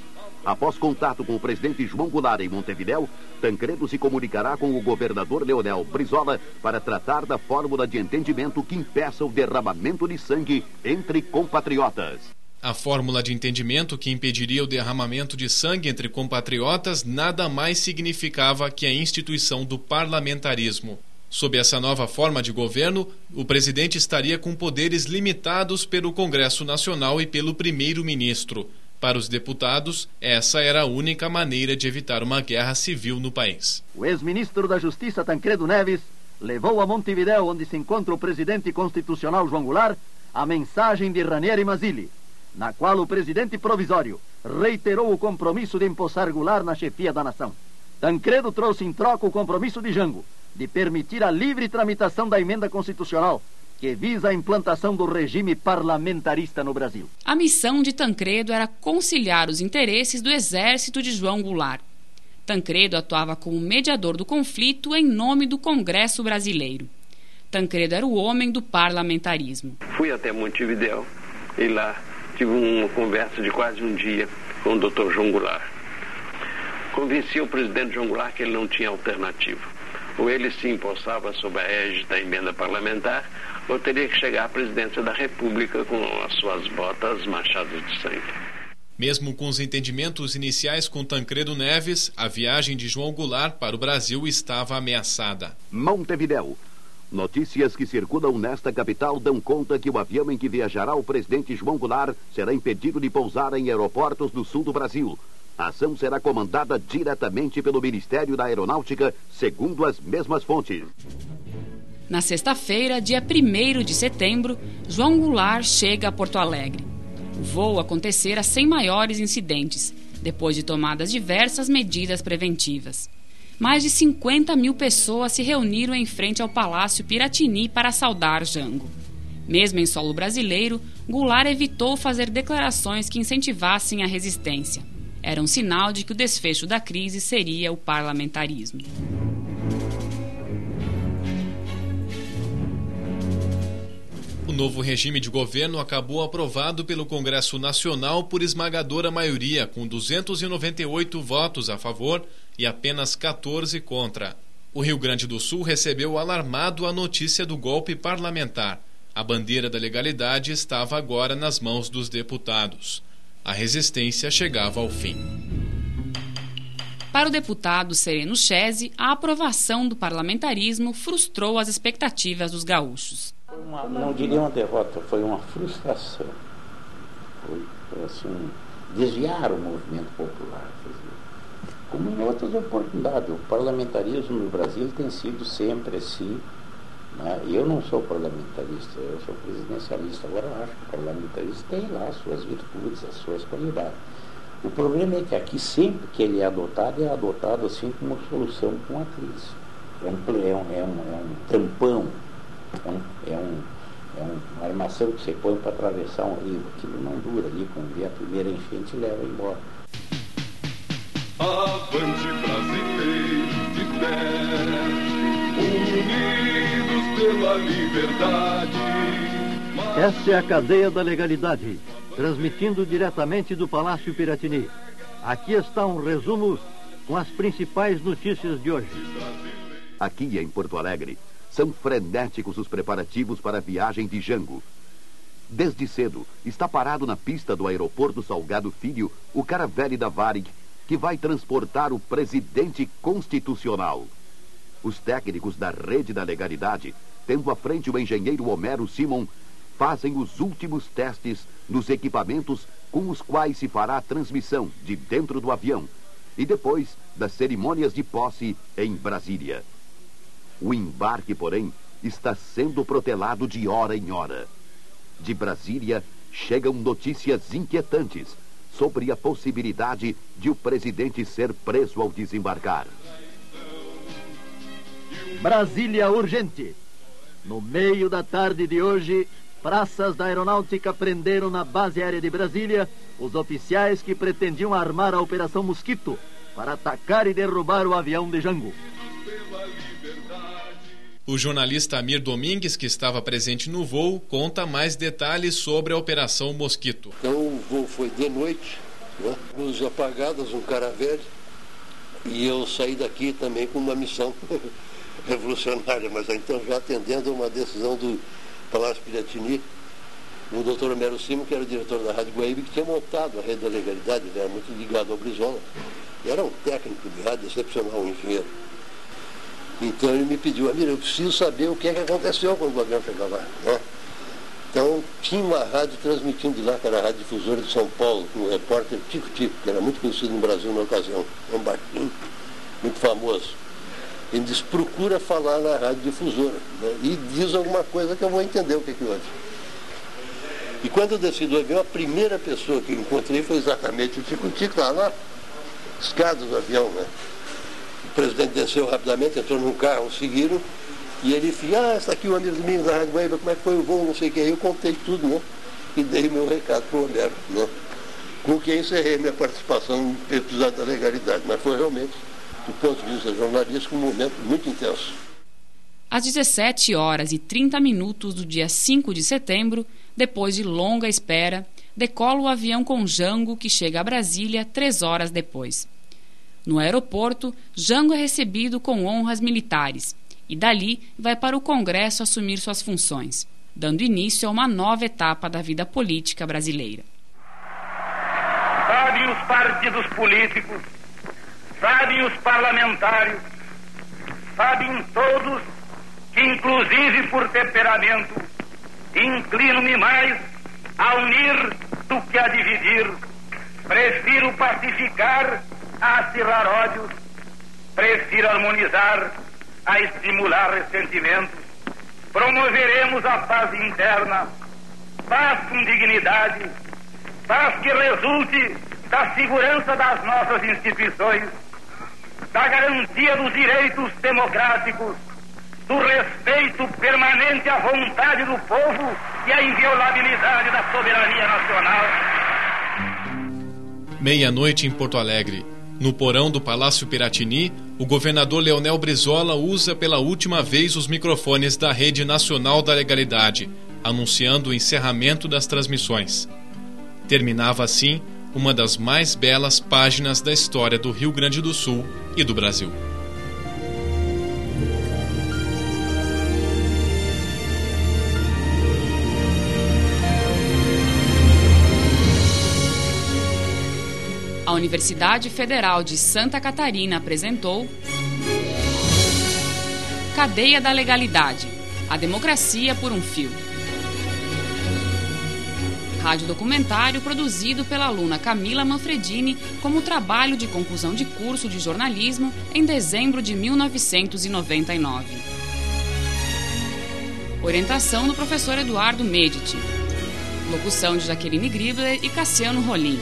Após contato com o presidente João Goulart em Montevidéu, Tancredo se comunicará com o governador Leonel Brizola para tratar da fórmula de entendimento que impeça o derramamento de sangue entre compatriotas. A fórmula de entendimento que impediria o derramamento de sangue entre compatriotas nada mais significava que a instituição do parlamentarismo. Sob essa nova forma de governo, o presidente estaria com poderes limitados pelo Congresso Nacional e pelo primeiro-ministro. Para os deputados, essa era a única maneira de evitar uma guerra civil no país. O ex-ministro da Justiça Tancredo Neves levou a Montevideo, onde se encontra o presidente constitucional João Goulart, a mensagem de Ranieri Mazzilli na qual o presidente provisório reiterou o compromisso de empossar Goulart na chefia da nação. Tancredo trouxe em troca o compromisso de Jango de permitir a livre tramitação da emenda constitucional que visa a implantação do regime parlamentarista no Brasil. A missão de Tancredo era conciliar os interesses do exército de João Goulart. Tancredo atuava como mediador do conflito em nome do Congresso brasileiro. Tancredo era o homem do parlamentarismo. Fui até Montevideo e lá tive uma conversa de quase um dia com o Dr. João Goulart. Convenci o presidente João Goulart que ele não tinha alternativa. Ou ele se empossava sob a égide da emenda parlamentar, ou teria que chegar à presidência da República com as suas botas manchadas de sangue. Mesmo com os entendimentos iniciais com Tancredo Neves, a viagem de João Goulart para o Brasil estava ameaçada. Montevideo. Notícias que circulam nesta capital dão conta que o avião em que viajará o presidente João Goulart será impedido de pousar em aeroportos do sul do Brasil. A ação será comandada diretamente pelo Ministério da Aeronáutica, segundo as mesmas fontes. Na sexta-feira, dia 1 de setembro, João Goulart chega a Porto Alegre. O voo acontecera sem maiores incidentes, depois de tomadas diversas medidas preventivas. Mais de 50 mil pessoas se reuniram em frente ao Palácio Piratini para saudar Jango. Mesmo em solo brasileiro, Goulart evitou fazer declarações que incentivassem a resistência. Era um sinal de que o desfecho da crise seria o parlamentarismo. O novo regime de governo acabou aprovado pelo Congresso Nacional por esmagadora maioria, com 298 votos a favor e apenas 14 contra. O Rio Grande do Sul recebeu alarmado a notícia do golpe parlamentar. A bandeira da legalidade estava agora nas mãos dos deputados. A resistência chegava ao fim. Para o deputado Sereno Chese, a aprovação do parlamentarismo frustrou as expectativas dos gaúchos. Uma, não diria uma derrota, foi uma frustração. Foi, foi assim, desviar o movimento popular. Como em outras oportunidades, o parlamentarismo no Brasil tem sido sempre assim. Né? Eu não sou parlamentarista, eu sou presidencialista. Agora eu acho que o parlamentarismo tem lá as suas virtudes, as suas qualidades. O problema é que aqui sempre que ele é adotado, é adotado assim como solução com a crise. É um, é um, é um, é um tampão, é, um, é, um, é uma armação que você põe para atravessar um rio. Aquilo não dura ali, quando vier a primeira enchente leva embora. Avante brasileiros de pé, unidos pela liberdade. Esta é a cadeia da legalidade, transmitindo diretamente do Palácio Piratini. Aqui está um resumo com as principais notícias de hoje. Aqui em Porto Alegre, são frenéticos os preparativos para a viagem de Jango. Desde cedo, está parado na pista do aeroporto Salgado Filho o cara velho da Varig, que vai transportar o presidente constitucional. Os técnicos da rede da legalidade, tendo à frente o engenheiro Homero Simon, fazem os últimos testes nos equipamentos com os quais se fará a transmissão de dentro do avião e depois das cerimônias de posse em Brasília. O embarque, porém, está sendo protelado de hora em hora. De Brasília chegam notícias inquietantes sobre a possibilidade de o presidente ser preso ao desembarcar. Brasília urgente. No meio da tarde de hoje, praças da aeronáutica prenderam na base aérea de Brasília os oficiais que pretendiam armar a Operação Mosquito para atacar e derrubar o avião de Jango. O jornalista Amir Domingues, que estava presente no voo, conta mais detalhes sobre a Operação Mosquito. Então o voo foi de noite, né? luzes apagadas, um cara velho, e eu saí daqui também com uma missão revolucionária, mas então já atendendo a uma decisão do Palácio Piratini, o doutor Homero Simo, que era o diretor da Rádio Guaíba, que tinha montado a rede da legalidade, ele era muito ligado ao Brizola, era um técnico de rádio excepcional, um engenheiro. Então ele me pediu, Amir, eu preciso saber o que é que aconteceu quando o avião chegou lá. Né? Então tinha uma rádio transmitindo de lá, que era a Rádio Difusora de São Paulo, com um repórter Tico Tico, que era muito conhecido no Brasil na ocasião, um baixinho, muito famoso. Ele diz, procura falar na Rádio Difusora né? e diz alguma coisa que eu vou entender o que, que houve. E quando eu desci do avião, a primeira pessoa que encontrei foi exatamente o Tico Tico, lá na escada do avião, né? Presidente desceu rapidamente, entrou num carro, seguiram, e ele disse, ah, está aqui o amigo Domingos da Rádio Guaíba, como é que foi o voo, não sei o que. Eu contei tudo, né? E dei meu recado para o Homero, né? Com que encerrei minha participação no episódio da legalidade. Mas foi realmente, do ponto de vista jornalístico, um momento muito intenso. Às 17 horas e 30 minutos do dia 5 de setembro, depois de longa espera, decola o avião com Jango, que chega a Brasília três horas depois. No aeroporto, Jango é recebido com honras militares e dali vai para o Congresso assumir suas funções, dando início a uma nova etapa da vida política brasileira. Sabem os partidos políticos, sabem os parlamentares, sabem todos que, inclusive por temperamento, inclino-me mais a unir do que a dividir. Prefiro pacificar a acirrar ódios, prefiro harmonizar a estimular ressentimentos. Promoveremos a paz interna, paz com dignidade, paz que resulte da segurança das nossas instituições, da garantia dos direitos democráticos, do respeito permanente à vontade do povo e à inviolabilidade da soberania nacional. Meia-noite em Porto Alegre. No porão do Palácio Piratini, o governador Leonel Brizola usa pela última vez os microfones da Rede Nacional da Legalidade, anunciando o encerramento das transmissões. Terminava assim uma das mais belas páginas da história do Rio Grande do Sul e do Brasil. A Universidade Federal de Santa Catarina apresentou Cadeia da Legalidade A Democracia por um Fio. Rádio documentário produzido pela aluna Camila Manfredini como trabalho de conclusão de curso de jornalismo em dezembro de 1999. Orientação do professor Eduardo Medici. Locução de Jaqueline Gribler e Cassiano Rolim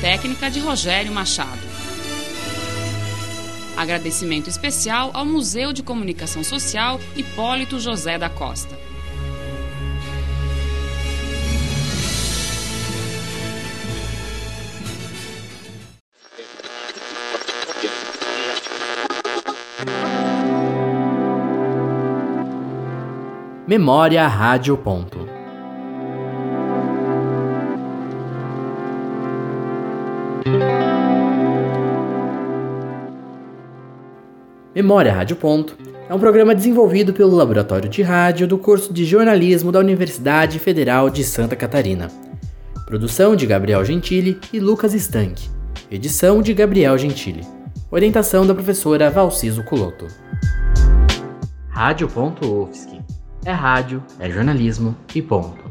técnica de Rogério Machado. Agradecimento especial ao Museu de Comunicação Social Hipólito José da Costa. Memória Rádio. Ponto. Memória Rádio Ponto é um programa desenvolvido pelo Laboratório de Rádio do curso de jornalismo da Universidade Federal de Santa Catarina. Produção de Gabriel Gentili e Lucas Stank. Edição de Gabriel Gentili. Orientação da professora Valciso Culoto. Rádio.UFSC. É rádio, é jornalismo e ponto.